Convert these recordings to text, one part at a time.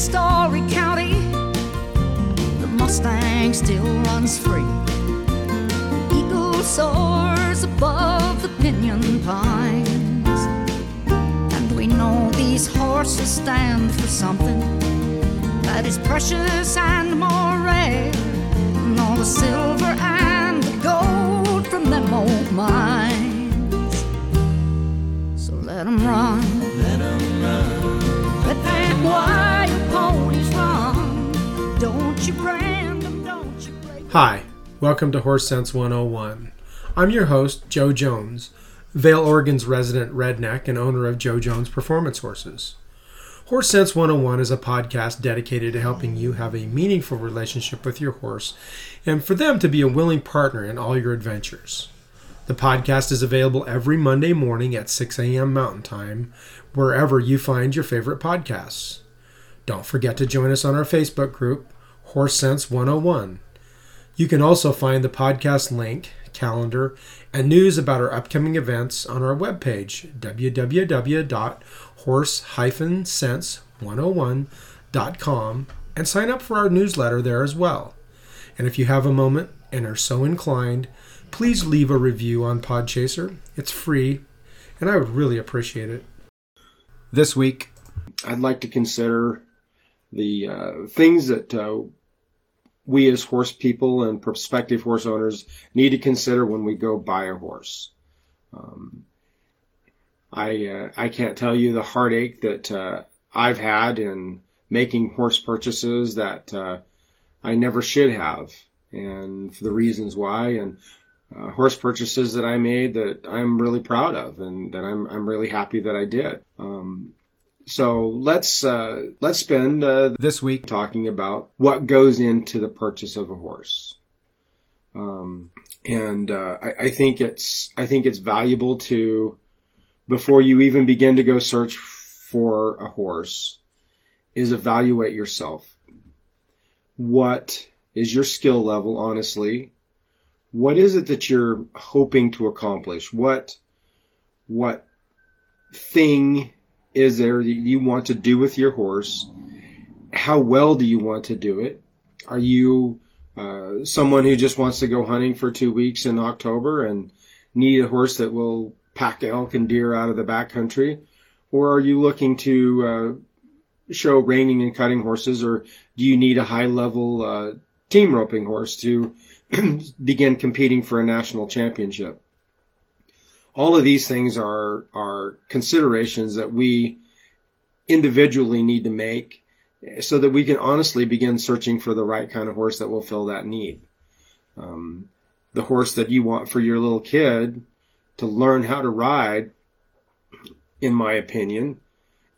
Storey County, the Mustang still runs free. The eagle soars above the pinyon pines. And we know these horses stand for something that is precious and more rare than all the silver and the gold from them old mines. So let 'em run. Hi, welcome to Horse Sense 101. I'm your host, Joe Jones, Vale, Oregon's resident redneck and owner of Joe Jones Performance Horses. Horse Sense 101 is a podcast dedicated to helping you have a meaningful relationship with your horse and for them to be a willing partner in all your adventures. The podcast is available every Monday morning at 6 a.m. Mountain Time, wherever you find your favorite podcasts. Don't forget to join us on our Facebook group, Horse Sense 101. You can also find the podcast link, calendar, and news about our upcoming events on our webpage, www.horse-sense101.com, and sign up for our newsletter there as well. And if you have a moment and are so inclined, please leave a review on Podchaser. It's free, and I would really appreciate it. This week, I'd like to consider the uh, things that uh, we as horse people and prospective horse owners need to consider when we go buy a horse. Um, I uh, I can't tell you the heartache that uh, I've had in making horse purchases that uh, I never should have, and for the reasons why, and uh, horse purchases that I made that I'm really proud of, and that I'm I'm really happy that I did. Um, so let's uh, let's spend uh, this week, talking about what goes into the purchase of a horse. Um, and uh, I, I think it's I think it's valuable to before you even begin to go search for a horse is evaluate yourself. What is your skill level, honestly? What is it that you're hoping to accomplish? What what thing is there that you want to do with your horse? How well do you want to do it? Are you uh, someone who just wants to go hunting for two weeks in October and need a horse that will pack elk and deer out of the backcountry? Or are you looking to uh, show reining and cutting horses, or do you need a high level uh, team roping horse to begin competing for a national championship? All of these things are are considerations that we individually need to make so that we can honestly begin searching for the right kind of horse that will fill that need. Um, the horse that you want for your little kid to learn how to ride, in my opinion,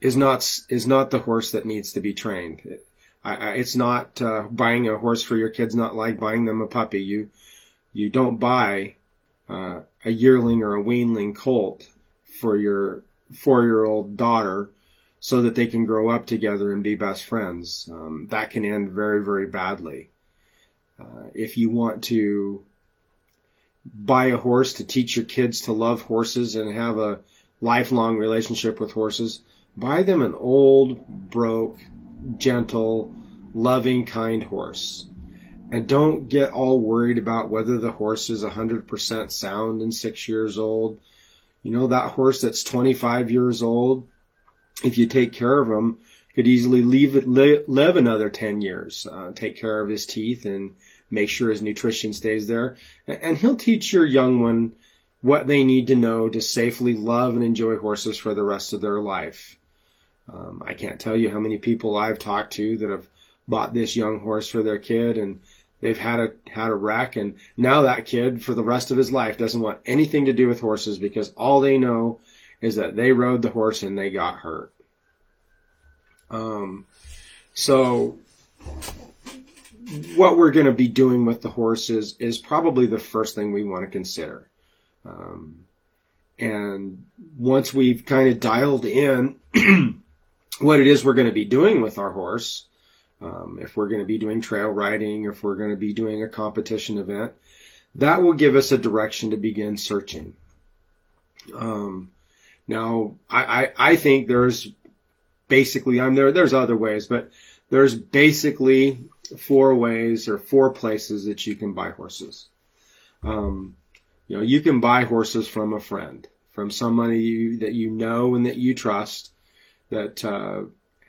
is not is not the horse that needs to be trained. I, I, it's not uh, buying a horse for your kids. Not like buying them a puppy. You you don't buy uh, a yearling or a weanling colt for your four year old daughter so that they can grow up together and be best friends. Um, that can end very, very badly. Uh, if you want to buy a horse to teach your kids to love horses and have a lifelong relationship with horses, buy them an old, broke, gentle, loving, kind horse. And don't get all worried about whether the horse is 100% sound and six years old. You know, that horse that's 25 years old, if you take care of him, could easily leave it, live another 10 years. Uh, take care of his teeth and make sure his nutrition stays there. And he'll teach your young one what they need to know to safely love and enjoy horses for the rest of their life. Um, I can't tell you how many people I've talked to that have bought this young horse for their kid and they've had a had a wreck and now that kid for the rest of his life doesn't want anything to do with horses because all they know is that they rode the horse and they got hurt. Um, so what we're going to be doing with the horses is probably the first thing we want to consider. Um, and once we've kind of dialed in what it is we're going to be doing with our horse um, if we're going to be doing trail riding, if we're going to be doing a competition event, that will give us a direction to begin searching. Um, now, I, I, I think there's basically, I'm there, there's other ways, but there's basically four ways or four places that you can buy horses. Um, you know, you can buy horses from a friend, from somebody you, that you know and that you trust that uh,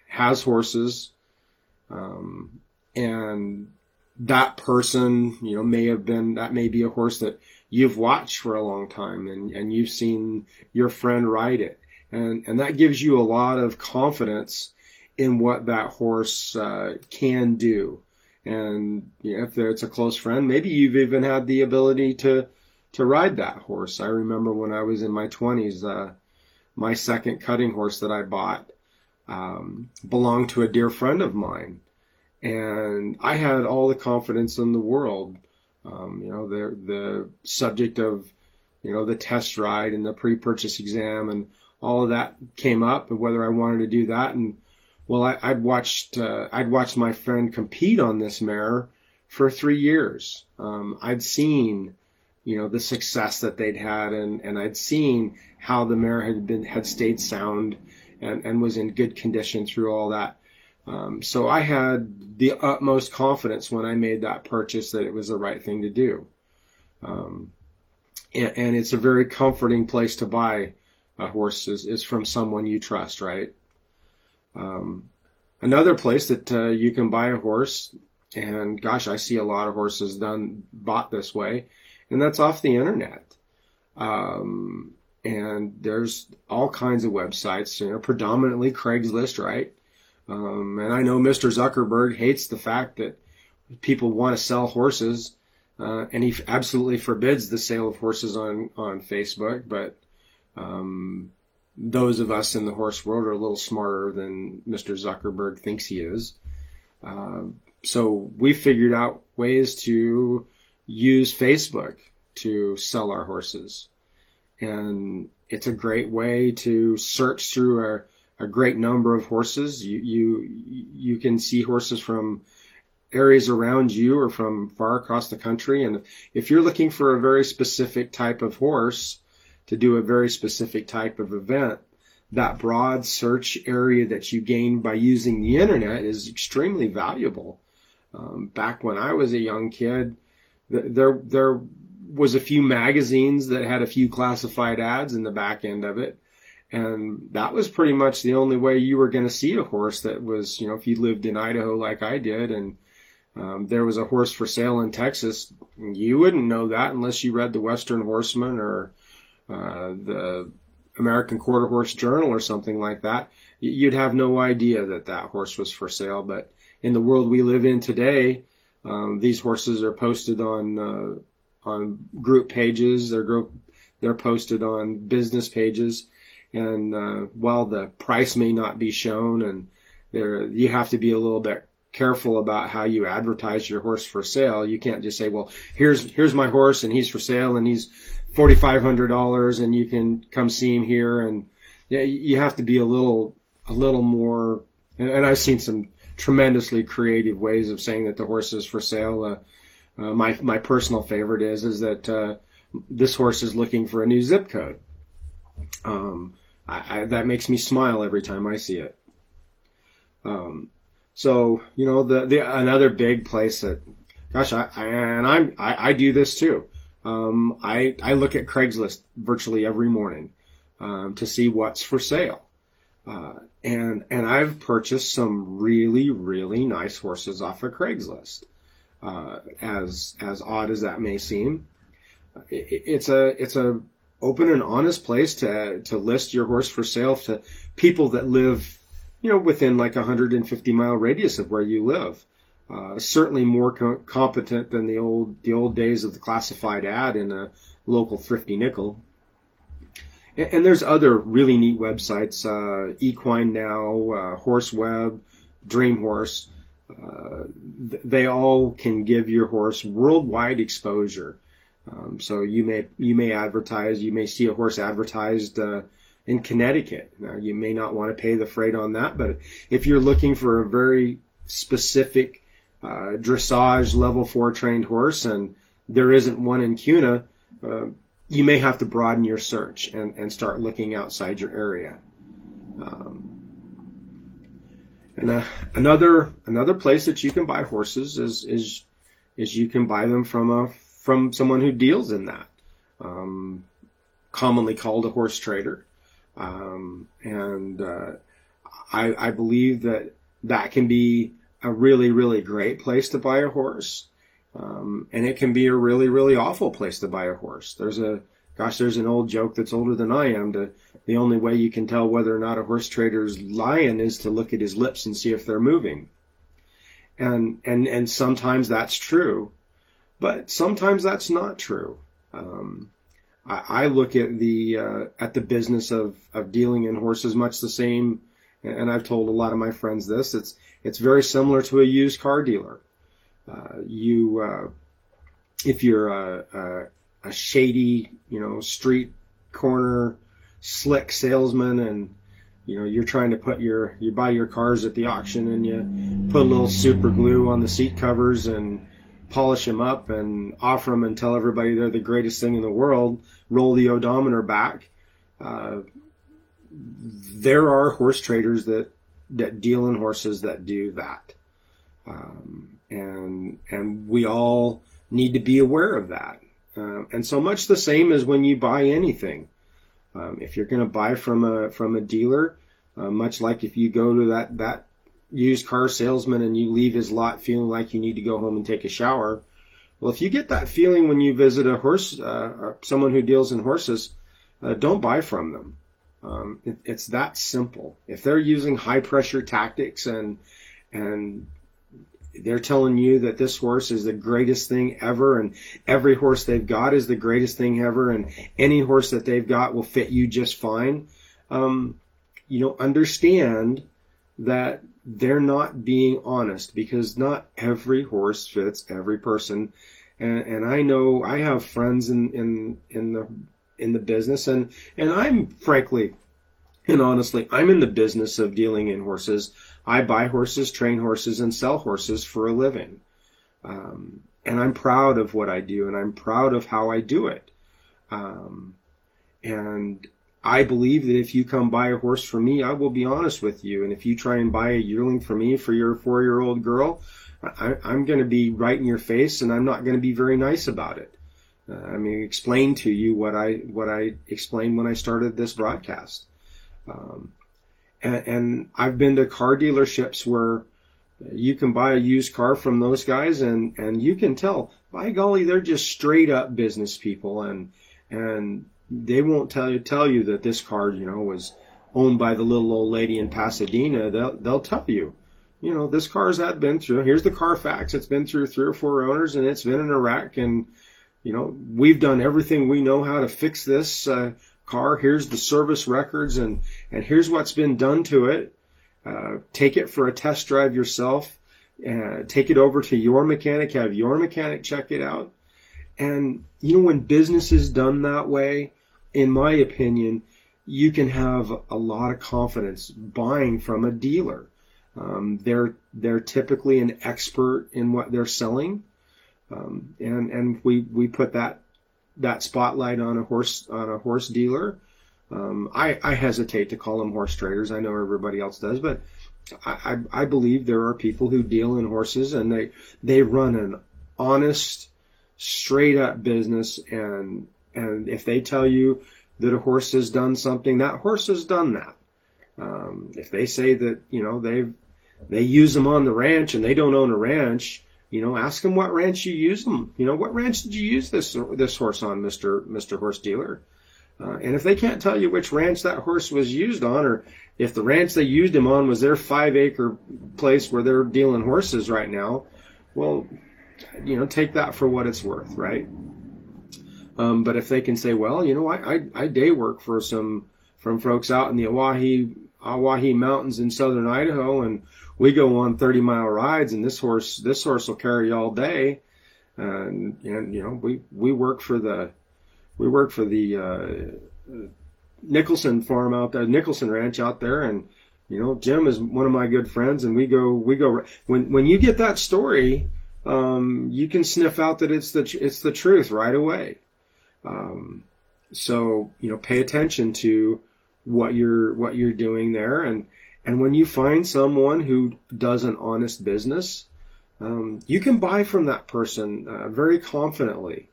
has horses, um, and that person, you know, may have been that may be a horse that you've watched for a long time and, and you've seen your friend ride it. And, and that gives you a lot of confidence in what that horse uh, can do. And you know, if it's a close friend, maybe you've even had the ability to to ride that horse. I remember when I was in my 20s, uh, my second cutting horse that I bought um, belonged to a dear friend of mine, and I had all the confidence in the world. Um, you know, the the subject of you know the test ride and the pre-purchase exam and all of that came up, and whether I wanted to do that and well, I, would watched uh, I'd watched my friend compete on this mare for three years. Um, I'd seen, you know, the success that they'd had, and, and I'd seen how the mare had been had stayed sound and, and was in good condition through all that. Um, so I had the utmost confidence when I made that purchase that it was the right thing to do. Um, and, and, it's a very comforting place to buy a horse is, is from someone you trust, right? Um, another place that uh, you can buy a horse, and gosh, I see a lot of horses done bought this way, and that's off the internet. Um, and there's all kinds of websites, you know, predominantly Craigslist, right? Um, and I know Mr. Zuckerberg hates the fact that people want to sell horses, uh, and he absolutely forbids the sale of horses on on Facebook. But um, those of us in the horse world are a little smarter than Mr. Zuckerberg thinks he is. Uh, so we figured out ways to use Facebook to sell our horses. And it's a great way to search through a, a great number of horses. You, you, you can see horses from areas around you or from far across the country. And if you're looking for a very specific type of horse, to do a very specific type of event, that broad search area that you gain by using the internet is extremely valuable. Um, back when I was a young kid, there there was a few magazines that had a few classified ads in the back end of it, and that was pretty much the only way you were going to see a horse that was, you know, if you lived in Idaho like I did, and um, there was a horse for sale in Texas, you wouldn't know that unless you read the Western Horseman or uh, the American Quarter Horse Journal or something like that, you'd have no idea that that horse was for sale. But in the world we live in today, um, these horses are posted on uh, on group pages. They're group, they're posted on business pages, and uh, while the price may not be shown, and there you have to be a little bit careful about how you advertise your horse for sale. You can't just say, "Well, here's here's my horse, and he's for sale, and he's forty five hundred dollars, and you can come see him here." And yeah, you have to be a little a little more. And, and I've seen some tremendously creative ways of saying that the horse is for sale. Uh, uh, my my personal favorite is is that uh, this horse is looking for a new zip code. Um, I, I, that makes me smile every time I see it. Um, so you know the the another big place that, gosh, I, I and I'm I, I do this too. Um, I I look at Craigslist virtually every morning um, to see what's for sale, uh, and and I've purchased some really really nice horses off of Craigslist. Uh, as as odd as that may seem, it, it's a it's a open and honest place to to list your horse for sale to people that live you know, within like a 150 mile radius of where you live. Uh, certainly more co- competent than the old the old days of the classified ad in a local thrifty nickel. And, and there's other really neat websites: uh, Equine Now, uh, Horse Web, Dream Horse. Th- they all can give your horse worldwide exposure. Um, so you may you may advertise, you may see a horse advertised uh, in Connecticut. Now, you may not want to pay the freight on that, but if you're looking for a very specific uh, dressage level four trained horse and there isn't one in Kuna, uh, you may have to broaden your search and, and start looking outside your area. Um, And uh, another another place that you can buy horses is is is you can buy them from a from someone who deals in that, um, commonly called a horse trader, um, and uh, I, I believe that that can be a really really great place to buy a horse, um, and it can be a really really awful place to buy a horse. There's a gosh, there's an old joke that's older than I am. To the only way you can tell whether or not a horse trader's lying is to look at his lips and see if they're moving. And and and sometimes that's true, but sometimes that's not true. Um, I, I, look at the uh, at the business of of dealing in horses much the same, and I've told a lot of my friends this. It's it's very similar to a used car dealer. Uh, you uh, if you're a, a a shady, you know, street corner slick salesman and you know you're trying to put your you buy your cars at the auction and you put a little super glue on the seat covers and polish them up and offer them and tell everybody they're the greatest thing in the world roll the odometer back. Uh, there are horse traders that that deal in horses that do that. Um, and and we all need to be aware of that uh, and so much the same as when you buy anything. Um, if you're going to buy from a from a dealer, uh, much like if you go to that that used car salesman and you leave his lot feeling like you need to go home and take a shower, well, if you get that feeling when you visit a horse, uh, someone who deals in horses, uh, don't buy from them. Um, it, it's that simple. If they're using high pressure tactics and and they're telling you that this horse is the greatest thing ever and every horse they've got is the greatest thing ever and any horse that they've got will fit you just fine. Um, you know, understand that they're not being honest because not every horse fits every person. And, and I know I have friends in, in, in the, in the business and, and I'm frankly and honestly, I'm in the business of dealing in horses. I buy horses, train horses, and sell horses for a living. Um, and I'm proud of what I do, and I'm proud of how I do it. Um, and I believe that if you come buy a horse from me, I will be honest with you. And if you try and buy a yearling for me for your four year old girl, I, am going to be right in your face, and I'm not going to be very nice about it. Uh, I mean, explain to you what I what I explained when I started this broadcast. Um, and, and I've been to car dealerships where you can buy a used car from those guys and, and you can tell, by golly, they're just straight up business people and, and they won't tell you, tell you that this car, you know, was owned by the little old lady in Pasadena. They'll, they'll tell you, you know, this car's had been through, here's the Carfax. It's been through three or four owners and it's been in wreck and, you know, we've done everything we know how to fix this. Uh, car. Here's the service records and, and here's what's been done to it. Uh, take it for a test drive yourself. Uh, take it over to your mechanic. Have your mechanic check it out. And, you know, when business is done that way, in my opinion, you can have a lot of confidence buying from a dealer. Um, they're they're typically an expert in what they're selling, um, and and we we put that that spotlight on a horse on a horse dealer. Um, I, I hesitate to call them horse traders. I know everybody else does, but I, I, I believe there are people who deal in horses and they they run an honest, straight up business. And and if they tell you that a horse has done something, that horse has done that. Um, if they say that you know they they use them on the ranch and they don't own a ranch, you know, ask them what ranch you use them. You know, what ranch did you use this this horse on, Mister Mister Horse Dealer? Uh, and if they can't tell you which ranch that horse was used on, or if the ranch they used him on was their five acre place where they're dealing horses right now, well, you know, take that for what it's worth, right? Um, but if they can say, well, you know, I, I, I day work for some from folks out in the Owyhee Owyhee Mountains in southern Idaho, and we go on 30 mile rides and this horse, this horse will carry you all day. And, and, you know, we, we work for the, we work for the, uh, Nicholson farm out there, Nicholson ranch out there. And, you know, Jim is one of my good friends and we go, we go, when, when you get that story, um, you can sniff out that it's the, it's the truth right away. Um, so, you know, pay attention to what you're, what you're doing there and, And when you find someone who does an honest business, um, you can buy from that person uh, very confidently.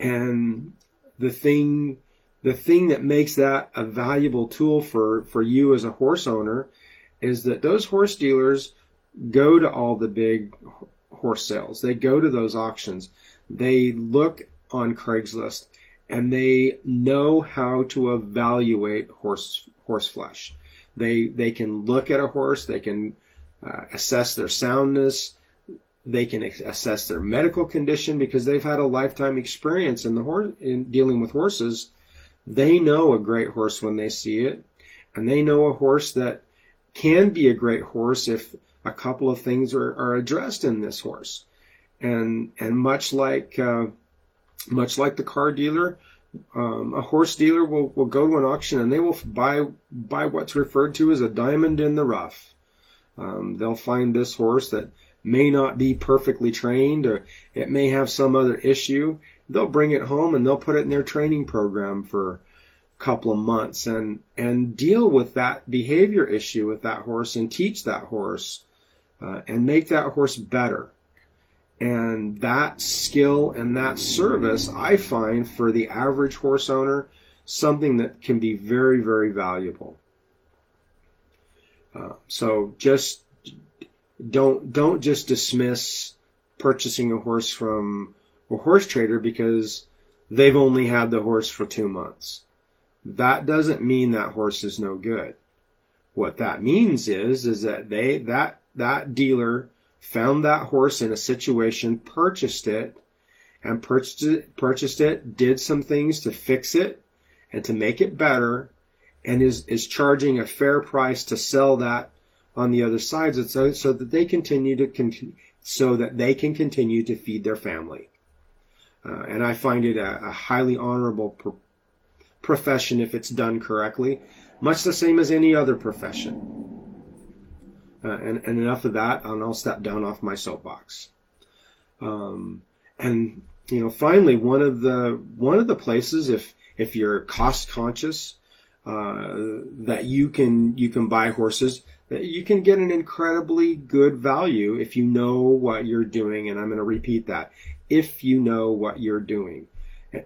And the thing, the thing that makes that a valuable tool for, for you as a horse owner is that those horse dealers go to all the big horse sales. They go to those auctions. They look on Craigslist and they know how to evaluate horse horse flesh. They they can look at a horse. They can uh, assess their soundness. They can assess their medical condition because they've had a lifetime experience in the horse in dealing with horses. They know a great horse when they see it, and they know a horse that can be a great horse if a couple of things are, are addressed in this horse. And and much like uh, much like the car dealer, um, a horse dealer will, will go to an auction and they will buy buy what's referred to as a diamond in the rough. Um, they'll find this horse that may not be perfectly trained or it may have some other issue. They'll bring it home and they'll put it in their training program for a couple of months and and deal with that behavior issue with that horse and teach that horse uh, and make that horse better. And that skill and that service, I find for the average horse owner, something that can be very, very valuable. Uh, so just don't don't just dismiss purchasing a horse from a horse trader because they've only had the horse for two months. That doesn't mean that horse is no good. What that means is is that they that that dealer found that horse in a situation, purchased it, and purchased it, purchased it, did some things to fix it and to make it better, and is, is charging a fair price to sell that on the other side so, so that they continue to continue, so that they can continue to feed their family. Uh, and I find it a, a highly honorable pro- profession if it's done correctly, much the same as any other profession. Uh, and, and enough of that, and I'll step down off my soapbox. Um, and you know, finally, one of the one of the places, if if you're cost conscious, uh, that you can you can buy horses that you can get an incredibly good value if you know what you're doing. And I'm going to repeat that: if you know what you're doing,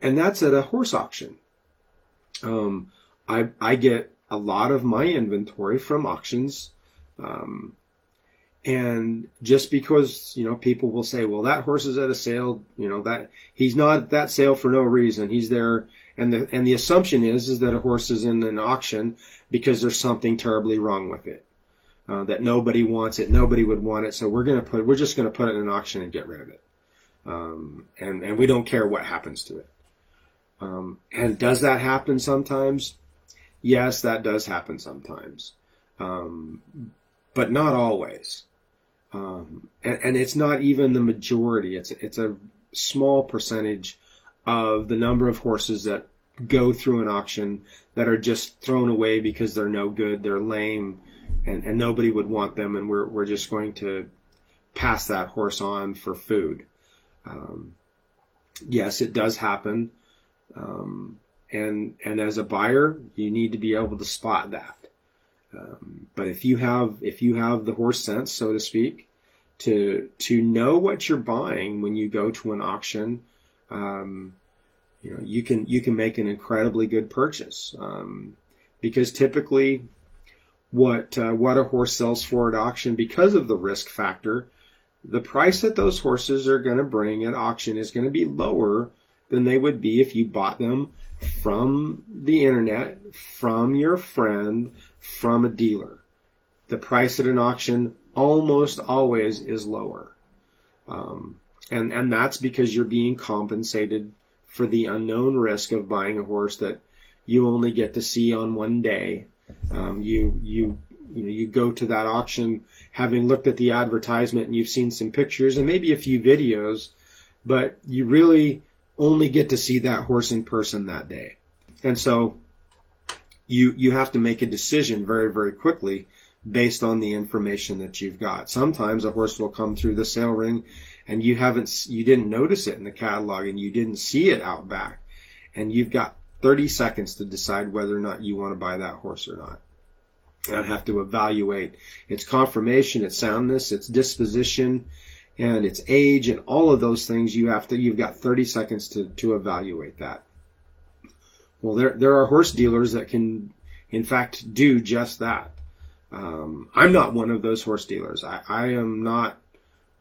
and that's at a horse auction. Um, I I get a lot of my inventory from auctions um, and just because, you know, people will say, well, that horse is at a sale, you know, that he's not at that sale for no reason. He's there. And the, and the assumption is, is that a horse is in an auction because there's something terribly wrong with it. Uh, that nobody wants it. Nobody would want it. So we're to put, we're just to put it in an auction and get rid of it. Um, and, and we don't care what happens to it. Um, and does that happen sometimes? Yes, that does happen sometimes. Um, but not always. Um, and, and, it's not even the majority. It's it's a small percentage of the number of horses that go through an auction that are just thrown away because they're no good, they're lame, and, and nobody would want them, and we're we're just going to pass that horse on for food. Um, yes, it does happen, um, and and as a buyer, you need to be able to spot that. Um, but if you have if you have the horse sense, so to speak, to to know what you're buying when you go to an auction, um, you know you can you can make an incredibly good purchase. Um, because typically what uh, what a horse sells for at auction because of the risk factor, the price that those horses are going to bring at auction is going to be lower than they would be if you bought them from the internet, from your friend, from a dealer. The price at an auction almost always is lower. Um, and, and that's because you're being compensated for the unknown risk of buying a horse that you only get to see on one day. Um, you, you, you know, you go to that auction having looked at the advertisement and you've seen some pictures and maybe a few videos, but you really only get to see that horse in person that day. And so you you have to make a decision very very quickly based on the information that you've got. Sometimes a horse will come through the sale ring and you haven't you didn't notice it in the catalog and you didn't see it out back and you've got 30 seconds to decide whether or not you want to buy that horse or not. I'd have to evaluate its conformation, its soundness, its disposition, and its age, and all of those things. You have to. You've got 30 seconds to to evaluate that. Well, there there are horse dealers that can, in fact, do just that. Um, I'm not one of those horse dealers. I, I am not.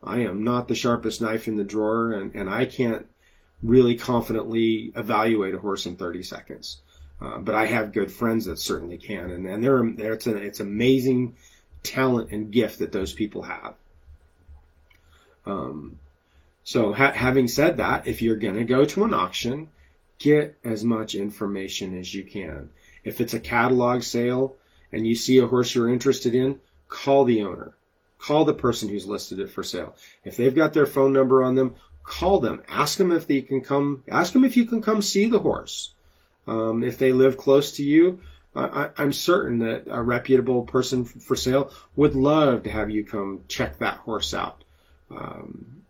I am not the sharpest knife in the drawer, and, and I can't really confidently evaluate a horse in 30 seconds. Uh, but I have good friends that certainly can, and, and they're, they're it's, an, it's amazing talent and gift that those people have. Um, so ha- having said that, if you're going to go to an auction, get as much information as you can. If it's a catalog sale and you see a horse you're interested in, call the owner. Call the person who's listed it for sale. If they've got their phone number on them, call them. Ask them if they can come. Ask them if you can come see the horse. Um, if they live close to you, I, am certain that a reputable person for sale would love to have you come check that horse out. Um,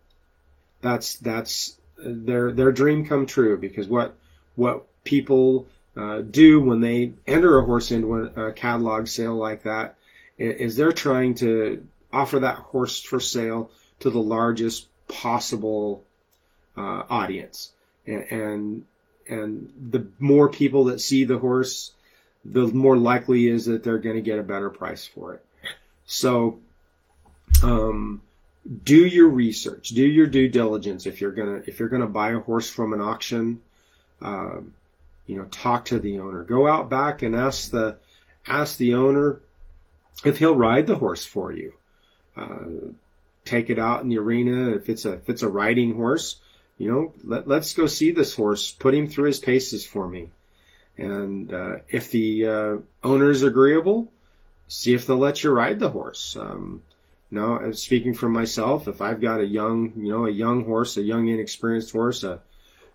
that's that's their their dream come true because what what people uh, do when they enter a horse into a, catalog sale like that is they're trying to offer that horse for sale to the largest possible uh, audience and, and and the more people that see the horse, the more likely is that they're going to get a better price for it. So, um, do your research, do your due diligence. If you're gonna if you're gonna buy a horse from an auction, um, you know, talk to the owner. Go out back and ask the ask the owner if he'll ride the horse for you. Uh, take it out in the arena if it's a if it's a riding horse you know, let, let's go see this horse. Put him through his paces for me. And uh, if the uh, owner is agreeable, see if they'll let you ride the horse. Um, now, speaking for myself, if I've got a young, you know, a young horse, a young inexperienced horse, a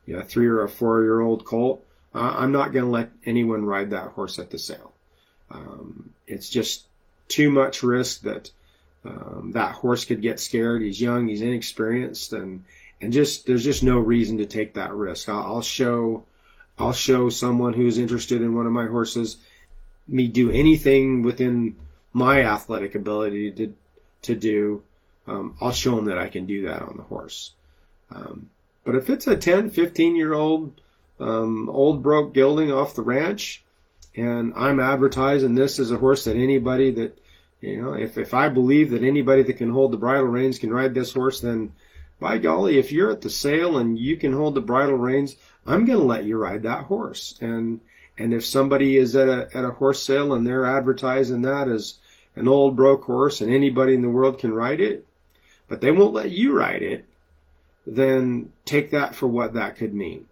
you know, three or a four year old colt, uh, I'm not going to let anyone ride that horse at the sale. Um, it's just too much risk that um, that horse could get scared. He's young, he's inexperienced, and and just there's just no reason to take that risk. I'll, I'll show I'll show someone who's interested in one of my horses me do anything within my athletic ability to to do. Um, I'll show them that I can do that on the horse. Um, but if it's a 10, 15 year old um, old broke gelding off the ranch, and I'm advertising this as a horse that anybody that you know, if if I believe that anybody that can hold the bridle reins can ride this horse, then by golly, if you're at the sale and you can hold the bridle reins, I'm going to let you ride that horse. And and if somebody is at a at a horse sale and they're advertising that as an old broke horse and anybody in the world can ride it, but they won't let you ride it, then take that for what that could mean.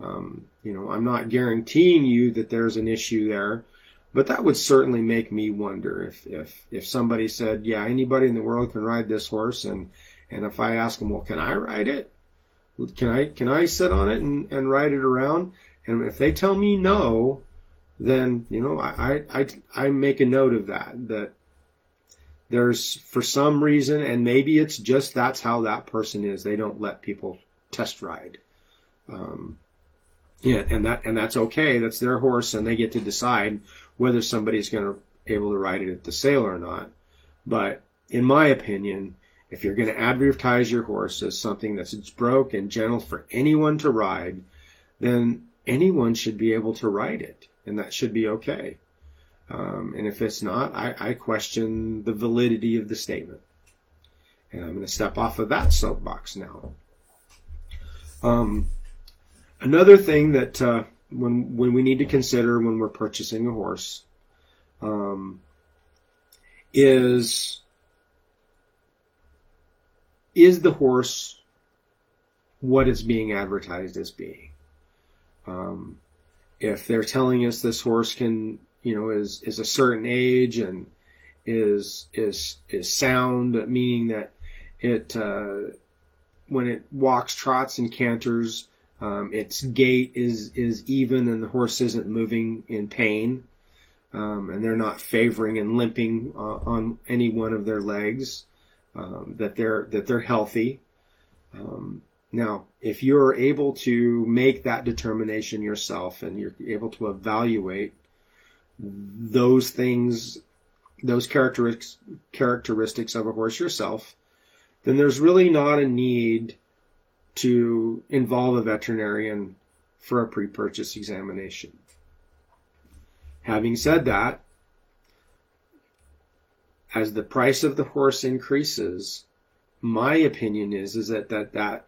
Um, you know, I'm not guaranteeing you that there's an issue there, but that would certainly make me wonder if if if somebody said, yeah, anybody in the world can ride this horse and and if I ask them, well, can I ride it? Can I can I sit on it and, and ride it around? And if they tell me no, then you know I, I I make a note of that that there's for some reason and maybe it's just that's how that person is they don't let people test ride um, yeah and that and that's okay that's their horse and they get to decide whether somebody's going to be able to ride it at the sale or not but in my opinion if you're going to advertise your horse as something that's broke and gentle for anyone to ride, then anyone should be able to ride it, and that should be okay. Um, and if it's not, I, I question the validity of the statement. And I'm going to step off of that soapbox now. Um, another thing that uh, when when we need to consider when we're purchasing a horse um, is is the horse what it's being advertised as being? Um, if they're telling us this horse can, you know, is is a certain age and is is is sound, meaning that it uh, when it walks, trots, and canters, um, its gait is is even, and the horse isn't moving in pain, um, and they're not favoring and limping uh, on any one of their legs um, that they're that they're healthy. Um, now, if you're able to make that determination yourself and you're able to evaluate those things those characteristics characteristics of a horse yourself, then there's really not a need to involve a veterinarian for a pre-purchase examination. Having said that, as the price of the horse increases, my opinion is is that that, that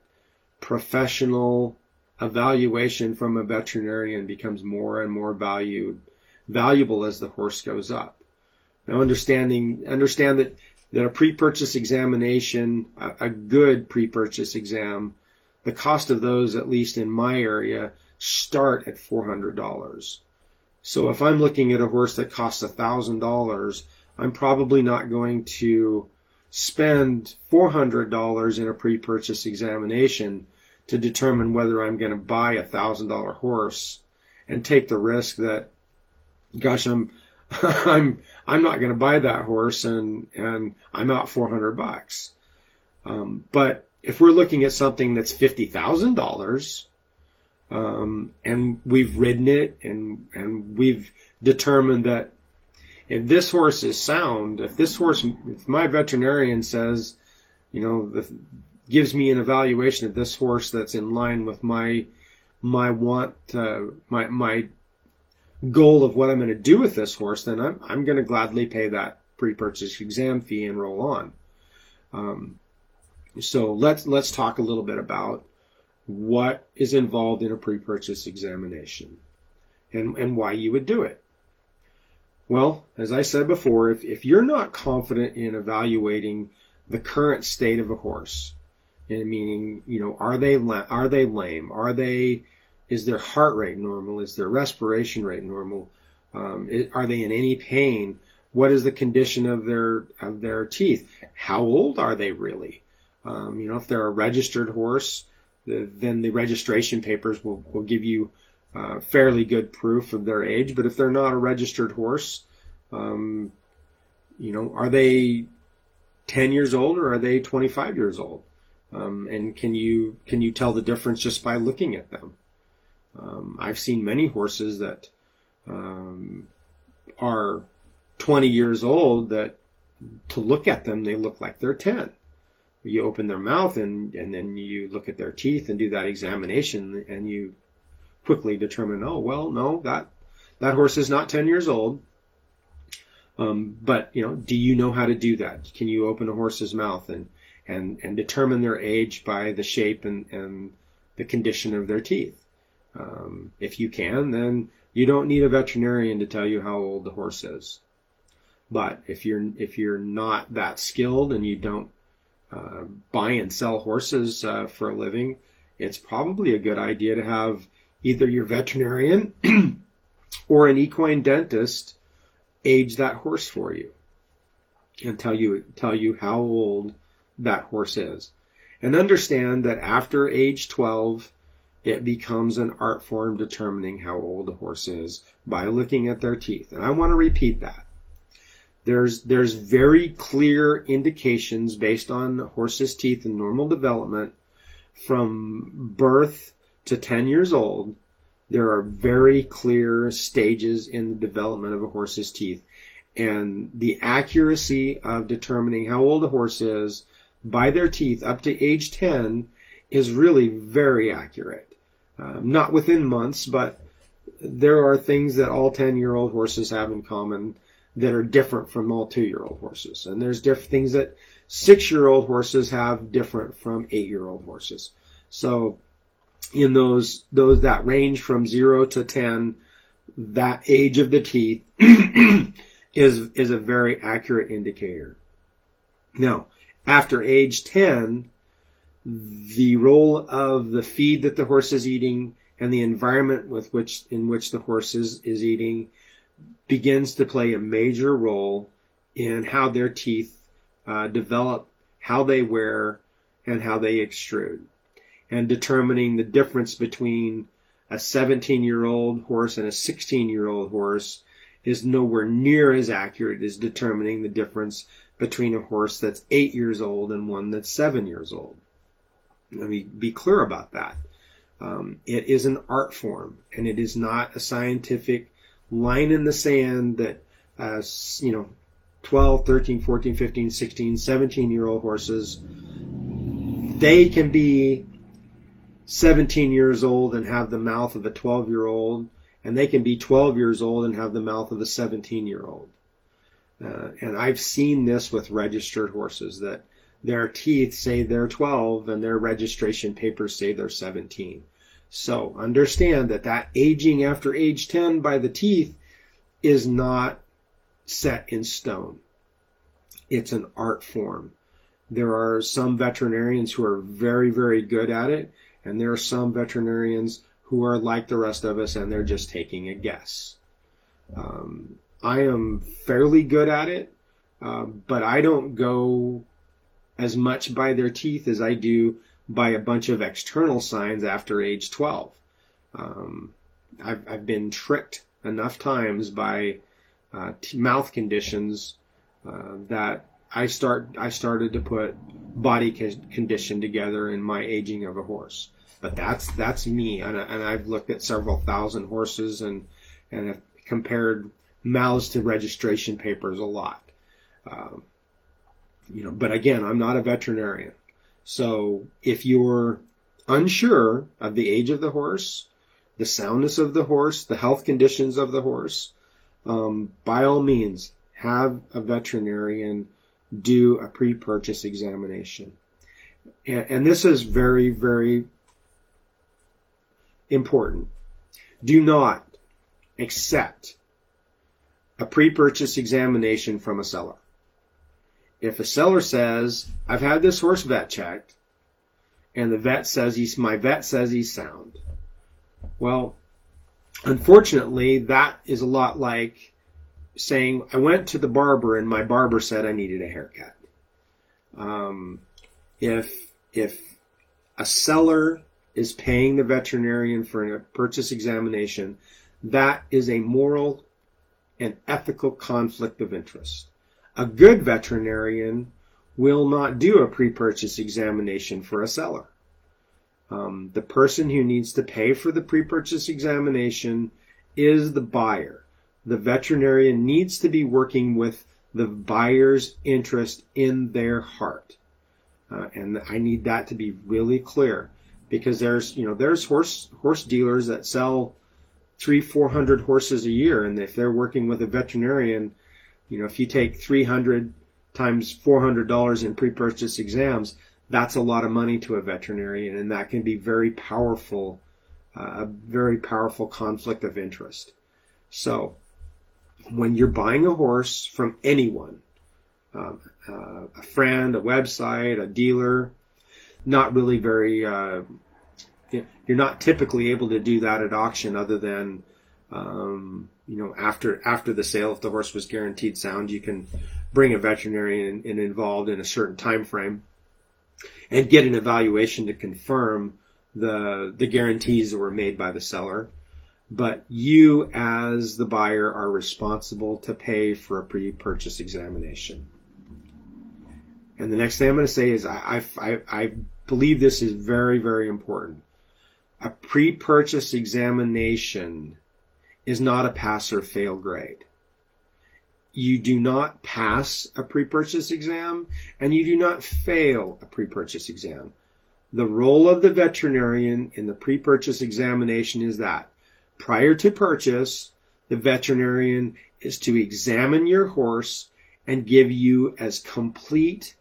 professional evaluation from a veterinarian becomes more and more valued valuable as the horse goes up. Now understanding understand that that a pre-purchase examination, a, a good pre-purchase exam, the cost of those, at least in my area, start at four hundred dollars. So if I'm looking at a horse that costs a thousand dollars, I'm probably not going to spend $400 in a pre-purchase examination to determine whether I'm going to buy a thousand dollar horse and take the risk that, gosh, I'm, I'm, I'm not going to buy that horse and, and I'm out 400 bucks. Um, but if we're looking at something that's $50,000, um, and we've ridden it and, and we've determined that if this horse is sound, if this horse, if my veterinarian says, you know, the, gives me an evaluation of this horse that's in line with my my want, uh, my my goal of what I'm going to do with this horse, then I'm I'm going to gladly pay that pre-purchase exam fee and roll on. Um, so let's let's talk a little bit about what is involved in a pre-purchase examination and and why you would do it. Well, as I said before, if, if you're not confident in evaluating the current state of a horse, and meaning, you know, are they are they lame? Are they is their heart rate normal? Is their respiration rate normal? Um, are they in any pain? What is the condition of their of their teeth? How old are they really? Um, you know, if they're a registered horse, the, then the registration papers will, will give you uh, fairly good proof of their age. But if they're not a registered horse, um, you know, are they 10 years old or are they 25 years old? Um, and can you can you tell the difference just by looking at them? Um, I've seen many horses that um, are 20 years old that to look at them they look like they're 10 you open their mouth and and then you look at their teeth and do that examination and you quickly determine, oh well, no, that that horse is not 10 years old. Um, but you know, do you know how to do that? Can you open a horse's mouth and and and determine their age by the shape and and the condition of their teeth? Um, if you can, then you don't need a veterinarian to tell you how old the horse is. But if you're if you're not that skilled and you don't uh, buy and sell horses uh, for a living, it's probably a good idea to have either your veterinarian or an equine dentist age that horse for you and tell you tell you how old that horse is. And understand that after age 12, it becomes an art form determining how old a horse is by looking at their teeth. And I want to repeat that. There's there's very clear indications based on horse's teeth and normal development from birth to 10 years old, there are very clear stages in the development of a horse's teeth. And the accuracy of determining how old a horse is by their teeth up to age 10 is really very accurate. Um, not within months, but there are things that all 10 year old horses have in common that are different from all two year old horses. And there's different things that six year old horses have different from eight year old horses. So in those those that range from zero to ten, that age of the teeth is is a very accurate indicator. Now, after age ten, the role of the feed that the horse is eating and the environment with which in which the horse is, is eating begins to play a major role in how their teeth uh, develop, how they wear, and how they extrude and determining the difference between a 17 year old horse and a 16 year old horse is nowhere near as accurate as determining the difference between a horse that's eight years old and one that's seven years old. Let me be clear about that. Um, it is an art form and it is not a scientific line in the sand that, uh, you know, 12, 13, 14, 15, 16, 17 year old horses. They can be 17 years old and have the mouth of a 12 year old, and they can be 12 years old and have the mouth of a 17 year old. Uh, and I've seen this with registered horses that their teeth say they're 12 and their registration papers say they're 17. So understand that that aging after age 10 by the teeth is not set in stone. It's an art form. There are some veterinarians who are very, very good at it, and there are some veterinarians who are like the rest of us and they're just taking a guess. Um, I am fairly good at it, uh, but I don't go as much by their teeth as I do by a bunch of external signs after age 12. Um, I've, I've been tricked enough times by uh, t- mouth conditions uh, that I start I started to put body condition together in my aging of a horse. But that's that's me, and, and I've looked at several thousand horses and and have compared mouths to registration papers a lot. Um, you know, but again, I'm not a veterinarian. So if you're unsure of the age of the horse, the soundness of the horse, the health conditions of the horse, um, by all means, have a veterinarian do a pre-purchase examination. And, and this is very, very important. Do not accept a pre-purchase examination from a seller if a seller says, I've had this horse vet checked, and the vet says he's, my vet says he's sound. Well, unfortunately, that is a lot like saying, I went to the barber and my barber said I needed a haircut. Um, if, if a seller is paying the veterinarian for a purchase examination, that is a moral and ethical conflict of interest. A good veterinarian will not do a pre-purchase examination for a seller. Um, the person who needs to pay for the pre-purchase examination is the buyer. The veterinarian needs to be working with the buyer's interest in their heart. Uh, and I need that to be really clear because there's, you know, there's horse, horse dealers that sell three, four hundred horses a year. And if they're working with a veterinarian, you know, if you take 300 times $400 in pre-purchase exams, that's a lot of money to a veterinarian, and that can be very powerful, uh, a very powerful conflict of interest. So, when you're buying a horse from anyone, um, uh, a friend, a website, a dealer, not really very, uh, you're not typically able to do that at auction other than um, you know, after after the sale, if the horse was guaranteed sound, you can bring a veterinarian in, in involved in a certain time frame and get an evaluation to confirm the the guarantees that were made by the seller. But you, as the buyer, are responsible to pay for a pre-purchase examination. And the next thing I'm going to say is I, I, I believe this is very, very important. A pre-purchase examination is not a pass or fail grade. You do not pass a pre-purchase exam and you do not fail a pre-purchase exam. The role of the veterinarian in the pre-purchase examination is that prior to purchase, the veterinarian is to examine your horse and give you as complete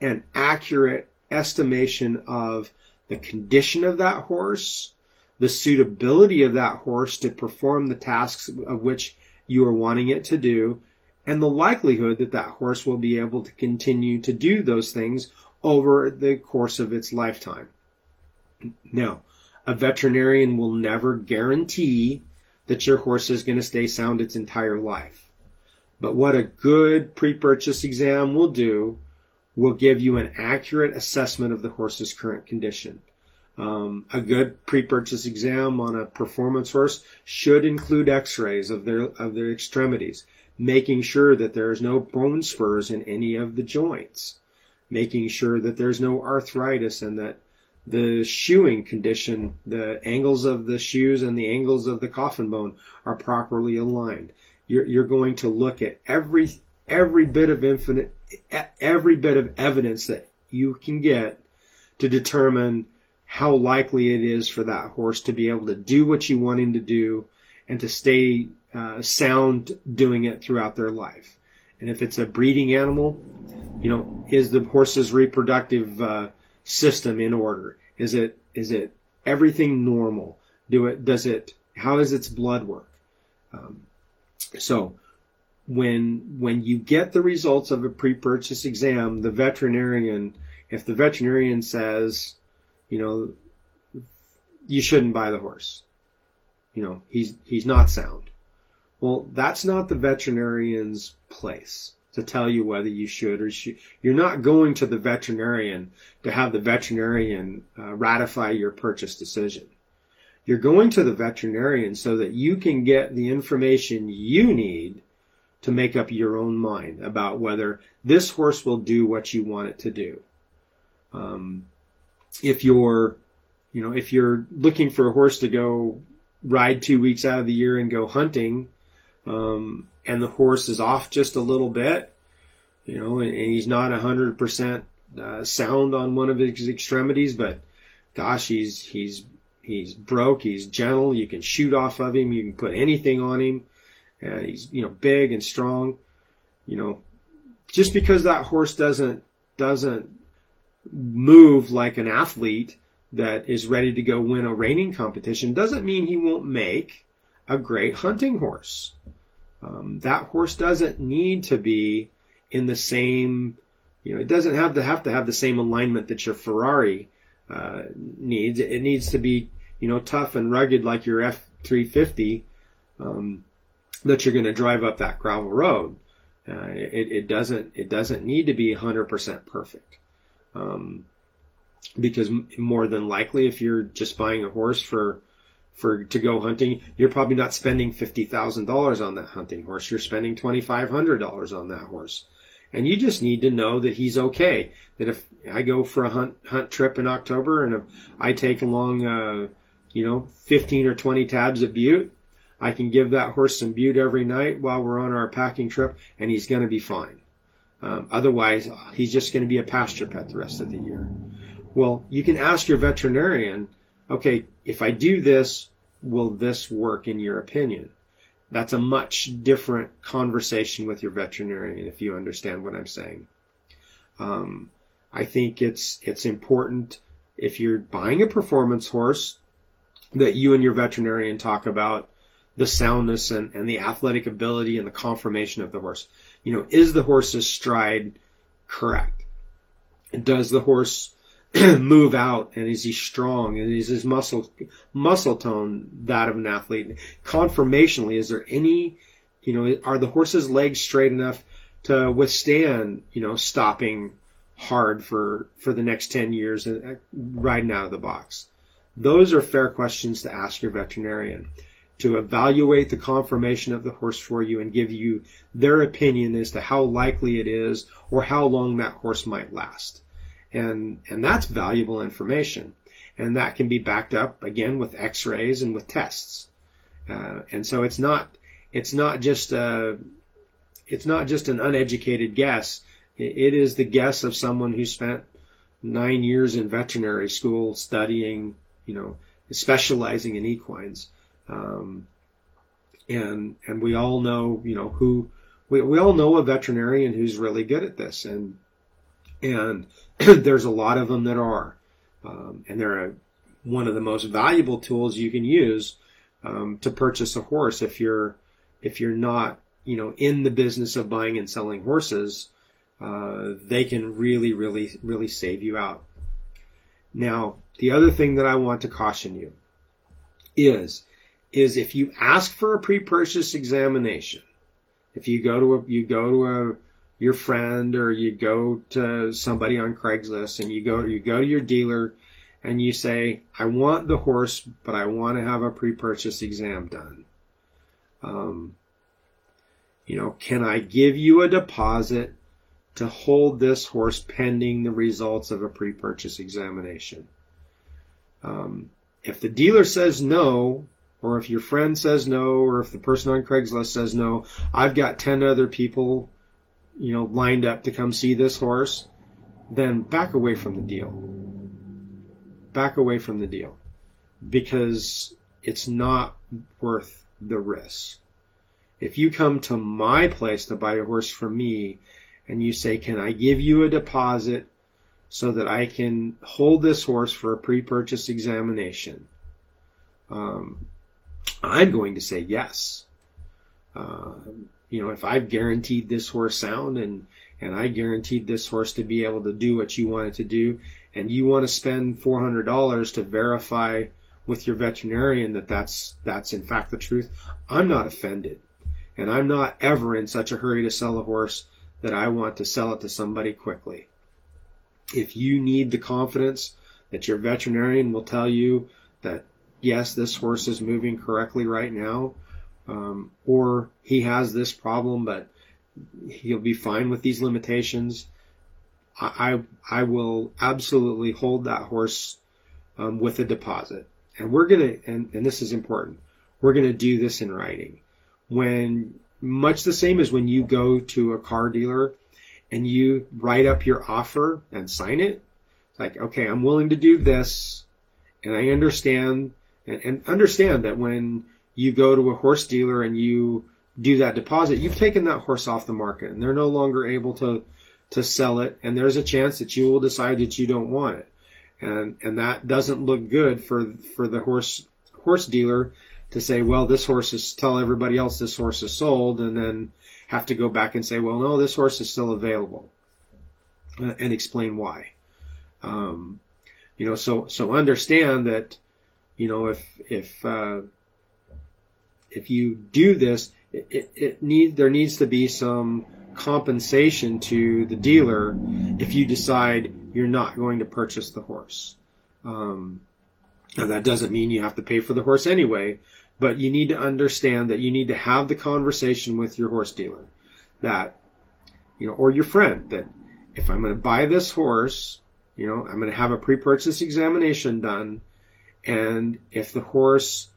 and accurate estimation of the condition of that horse, the suitability of that horse to perform the tasks of which you are wanting it to do, and the likelihood that that horse will be able to continue to do those things over the course of its lifetime. Now, a veterinarian will never guarantee that your horse is going to stay sound its entire life. But what a good pre-purchase exam will do will give you an accurate assessment of the horse's current condition. Um, a good pre-purchase exam on a performance horse should include x-rays of their of their extremities, making sure that there's no bone spurs in any of the joints, making sure that there's no arthritis and that the shoeing condition, the angles of the shoes and the angles of the coffin bone are properly aligned. You're, you're going to look at every every bit of infinite, every bit of evidence that you can get to determine how likely it is for that horse to be able to do what you want him to do and to stay uh, sound doing it throughout their life. And if it's a breeding animal, you know, is the horse's reproductive uh, system in order? Is it is it everything normal? Do it does it how does its blood work? Um, so when when you get the results of a pre-purchase exam, the veterinarian, if the veterinarian says, you know, you shouldn't buy the horse, you know, he's he's not sound. Well, that's not the veterinarian's place to tell you whether you should or should. You're not going to the veterinarian to have the veterinarian uh, ratify your purchase decision. You're going to the veterinarian so that you can get the information you need to make up your own mind about whether this horse will do what you want it to do. Um, if you're, you know, if you're looking for a horse to go ride two weeks out of the year and go hunting, um, and the horse is off just a little bit, you know, and, and he's not a hundred percent uh, sound on one of his extremities, but gosh, he's he's he's broke, he's gentle. You can shoot off of him, you can put anything on him. Uh, he's you know big and strong. You know, just because that horse doesn't doesn't move like an athlete that is ready to go win a reining competition doesn't mean he won't make a great hunting horse. Um, that horse doesn't need to be in the same, you know, it doesn't have to have to have the same alignment that your Ferrari uh, needs. It needs to be, you know, tough and rugged like your F350 um, that you're going to drive up that gravel road. Uh, it, it, doesn't it doesn't need to be 100% perfect. Um, because more than likely, if you're just buying a horse for for to go hunting, you're probably not spending fifty thousand dollars on that hunting horse. You're spending twenty five hundred dollars on that horse, and you just need to know that he's okay. That if I go for a hunt hunt trip in October and if I take along, uh, you know, fifteen or twenty tabs of bute, I can give that horse some bute every night while we're on our packing trip, and he's going to be fine. Um, otherwise, he's just going to be a pasture pet the rest of the year. Well, you can ask your veterinarian okay, if I do this, will this work in your opinion? That's a much different conversation with your veterinarian if you understand what I'm saying. Um, I think it's it's important if you're buying a performance horse that you and your veterinarian talk about the soundness and, and the athletic ability and the conformation of the horse. You know, is the horse's stride correct? Does the horse move out and is he strong and is his muscle muscle tone that of an athlete? Conformationally is there any you know are the horse's legs straight enough to withstand you know stopping hard for for the next 10 years and uh, riding out of the box? Those are fair questions to ask your veterinarian to evaluate the conformation of the horse for you and give you their opinion as to how likely it is or how long that horse might last and, and that's valuable information. And that can be backed up again with x-rays and with tests. Uh, and so it's not, it's not just a, it's not just an uneducated guess. It is the guess of someone who spent nine years in veterinary school studying, you know, specializing in equines. Um, and, and we all know, you know, who, we, we all know a veterinarian who's really good at this. And, and there's a lot of them that are. Um, and they're a, one of the most valuable tools you can use um, to purchase a horse if you're if you're not you know in the business of buying and selling horses. Uh, they can really, really, really save you out. Now, the other thing that I want to caution you is is if you ask for a pre-purchase examination, if you go to a you go to a your friend or you go to somebody on Craigslist and you go you go to your dealer and you say, I want the horse, but I want to have a pre-purchase exam done. Um, you know, can I give you a deposit to hold this horse pending the results of a pre-purchase examination? Um, if the dealer says no, or if your friend says no, or if the person on Craigslist says no, I've got 10 other people you know, lined up to come see this horse, then back away from the deal. Back away from the deal because it's not worth the risk. If you come to my place to buy a horse from me and you say, can I give you a deposit so that I can hold this horse for a pre-purchase examination? Um, I'm going to say yes. Uh, you know, if I've guaranteed this horse sound and and I guaranteed this horse to be able to do what you want it to do, and you want to spend four hundred dollars to verify with your veterinarian that that's that's in fact the truth, I'm not offended, and I'm not ever in such a hurry to sell a horse that I want to sell it to somebody quickly. If you need the confidence that your veterinarian will tell you that yes, this horse is moving correctly right now, um, or he has this problem, but he'll be fine with these limitations. I, I, will absolutely hold that horse um, with a deposit. And we're to, and, and this is important, we're to do this in writing. When, much the same as when you go to a car dealer and you write up your offer and sign it, It's like, okay, I'm willing to do this, and I understand, and, and understand that when you go to a horse dealer and you do that deposit, you've taken that horse off the market and they're no longer able to, to sell it. And there's a chance that you will decide that you don't want it. And, and that doesn't look good for, for the horse, horse dealer to say, well, this horse is, tell everybody else this horse is sold and then have to go back and say, well, no, this horse is still available uh, and explain why. Um, you know, so, so understand that, you know, if, if, uh, if you do this, it, it, it need there needs to be some compensation to the dealer if you decide you're not going to purchase the horse. Um, now that doesn't mean you have to pay for the horse anyway, but you need to understand that you need to have the conversation with your horse dealer that, you know, or your friend that if I'm going to buy this horse, you know, I'm going to have a pre-purchase examination done. And if the horse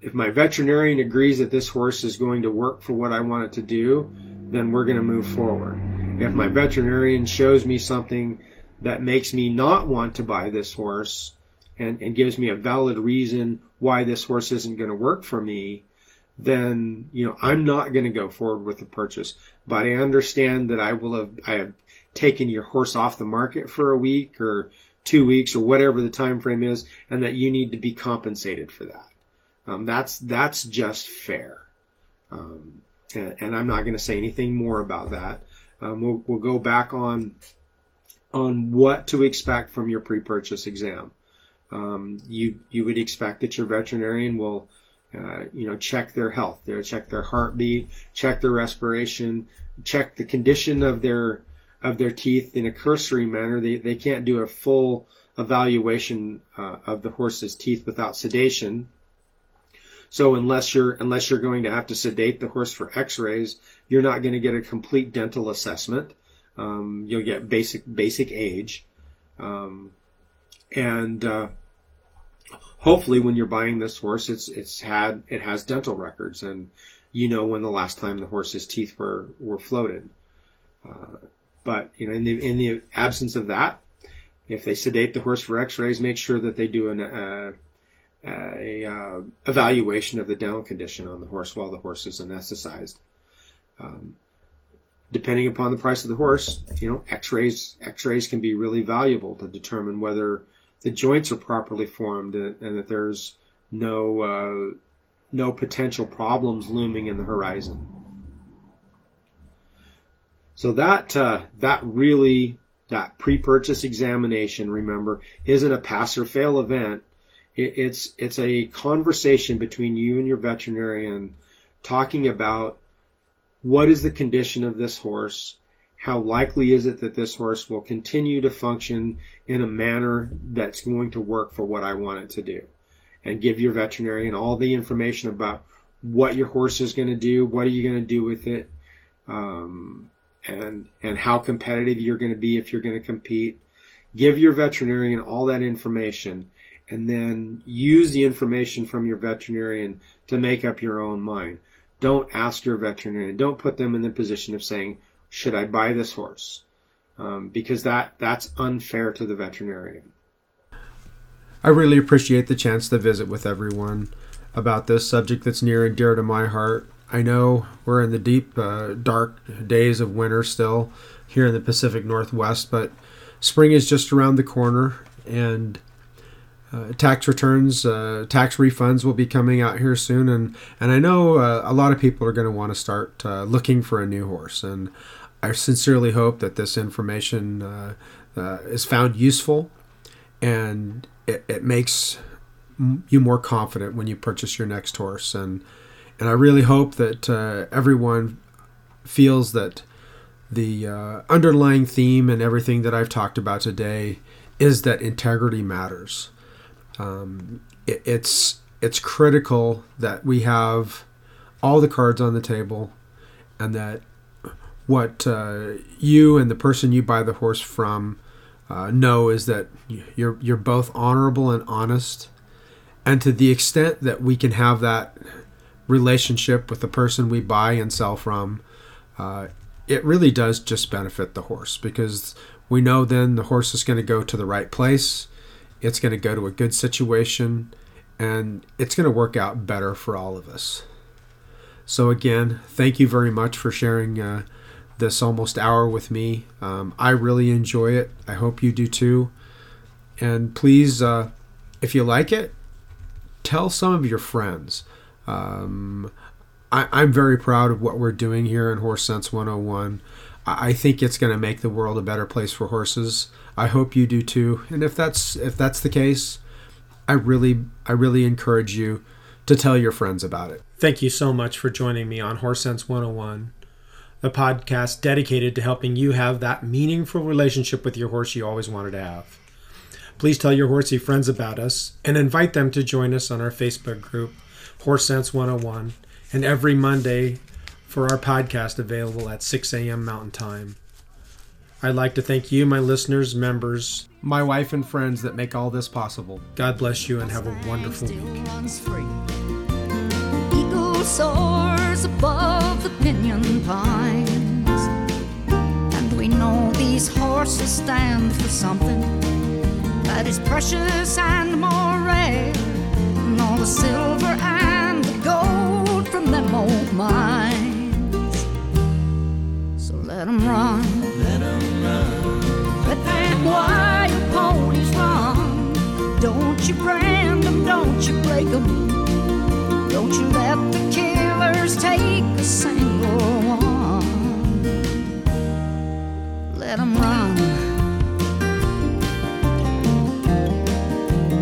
if my veterinarian agrees that this horse is going to work for what I want it to do, then we're going to move forward. If my veterinarian shows me something that makes me not want to buy this horse and, and gives me a valid reason why this horse isn't going to work for me, then, you know, I'm not going to go forward with the purchase. But I understand that I will have, I have taken your horse off the market for a week or two weeks or whatever the time frame is and that you need to be compensated for that. Um, that's that's just fair, um, and, and, I'm not going to say anything more about that. Um, we'll, we'll go back on on what to expect from your pre-purchase exam. Um, you you would expect that your veterinarian will uh, you know check their health, they'll check their heartbeat, check their respiration, check the condition of their of their teeth in a cursory manner. They they can't do a full evaluation uh, of the horse's teeth without sedation. So unless you're unless you're going to have to sedate the horse for X-rays, you're not going to get a complete dental assessment. Um, you'll get basic basic age, um, and uh, hopefully when you're buying this horse, it's it's had it has dental records, and you know when the last time the horse's teeth were were floated. Uh, but you know in the in the absence of that, if they sedate the horse for X-rays, make sure that they do an uh, a uh, evaluation of the dental condition on the horse while the horse is anesthetized. Um, depending upon the price of the horse, you know, X-rays X-rays can be really valuable to determine whether the joints are properly formed and, and that there's no uh, no potential problems looming in the horizon. So that uh, that really that pre-purchase examination, remember, isn't a pass or fail event. It's it's a conversation between you and your veterinarian talking about what is the condition of this horse how likely is it that this horse will continue to function in a manner that's going to work for what I want it to do. And give your veterinarian all the information about what your horse is going to do what are you going to do with it um, and and how competitive you're going to be if you're going to compete give your veterinarian all that information and then use the information from your veterinarian to make up your own mind. Don't ask your veterinarian. Don't put them in the position of saying, should I buy this horse? Um, because that that's unfair to the veterinarian. I really appreciate the chance to visit with everyone about this subject that's near and dear to my heart. I know we're in the deep, uh, dark days of winter still here in the Pacific Northwest, but spring is just around the corner, and uh, tax returns, uh, tax refunds will be coming out here soon, and and I know uh, a lot of people are going to want to start uh, looking for a new horse, and I sincerely hope that this information uh, uh, is found useful, and it, it makes you more confident when you purchase your next horse, and and I really hope that everyone feels that the underlying theme and everything that I've talked about today is that integrity matters. Um, it, it's it's critical that we have all the cards on the table, and that what uh, you and the person you buy the horse from uh, know is that you're you're both honorable and honest, and to the extent that we can have that relationship with the person we buy and sell from, uh, it really does just benefit the horse because we know then the horse is going to go to the right place it's going to go to a good situation, and it's going to work out better for all of us. So, again, thank you very much for sharing uh, this almost hour with me. Um, I really enjoy it. I hope you do too. And please, uh, if you like it, tell some of your friends. Um, I, am very proud of what we're doing here in Horse Sense 101. I think it's going to make the world a better place for horses. I hope you do too. And if that's if that's the case, I really I really encourage you to tell your friends about it. Thank you so much for joining me on Horse Sense 101, the podcast dedicated to helping you have that meaningful relationship with your horse you always wanted to have. Please tell your horsey friends about us and invite them to join us on our Facebook group, Horse Sense 101, and every Monday for our podcast available at 6 a.m. Mountain Time. I'd like to thank you, my listeners, members, my wife, and friends that make all this possible. God bless you and have a wonderful week. Eagle soars above the pinyon pines. And we know these horses stand for something that is precious and more rare than all the silver and the gold from them old mines. So let them run. Let them run. Let that wild ponies run. Don't you brand them, don't you break them. Don't you let the killers take a single one. Let them run.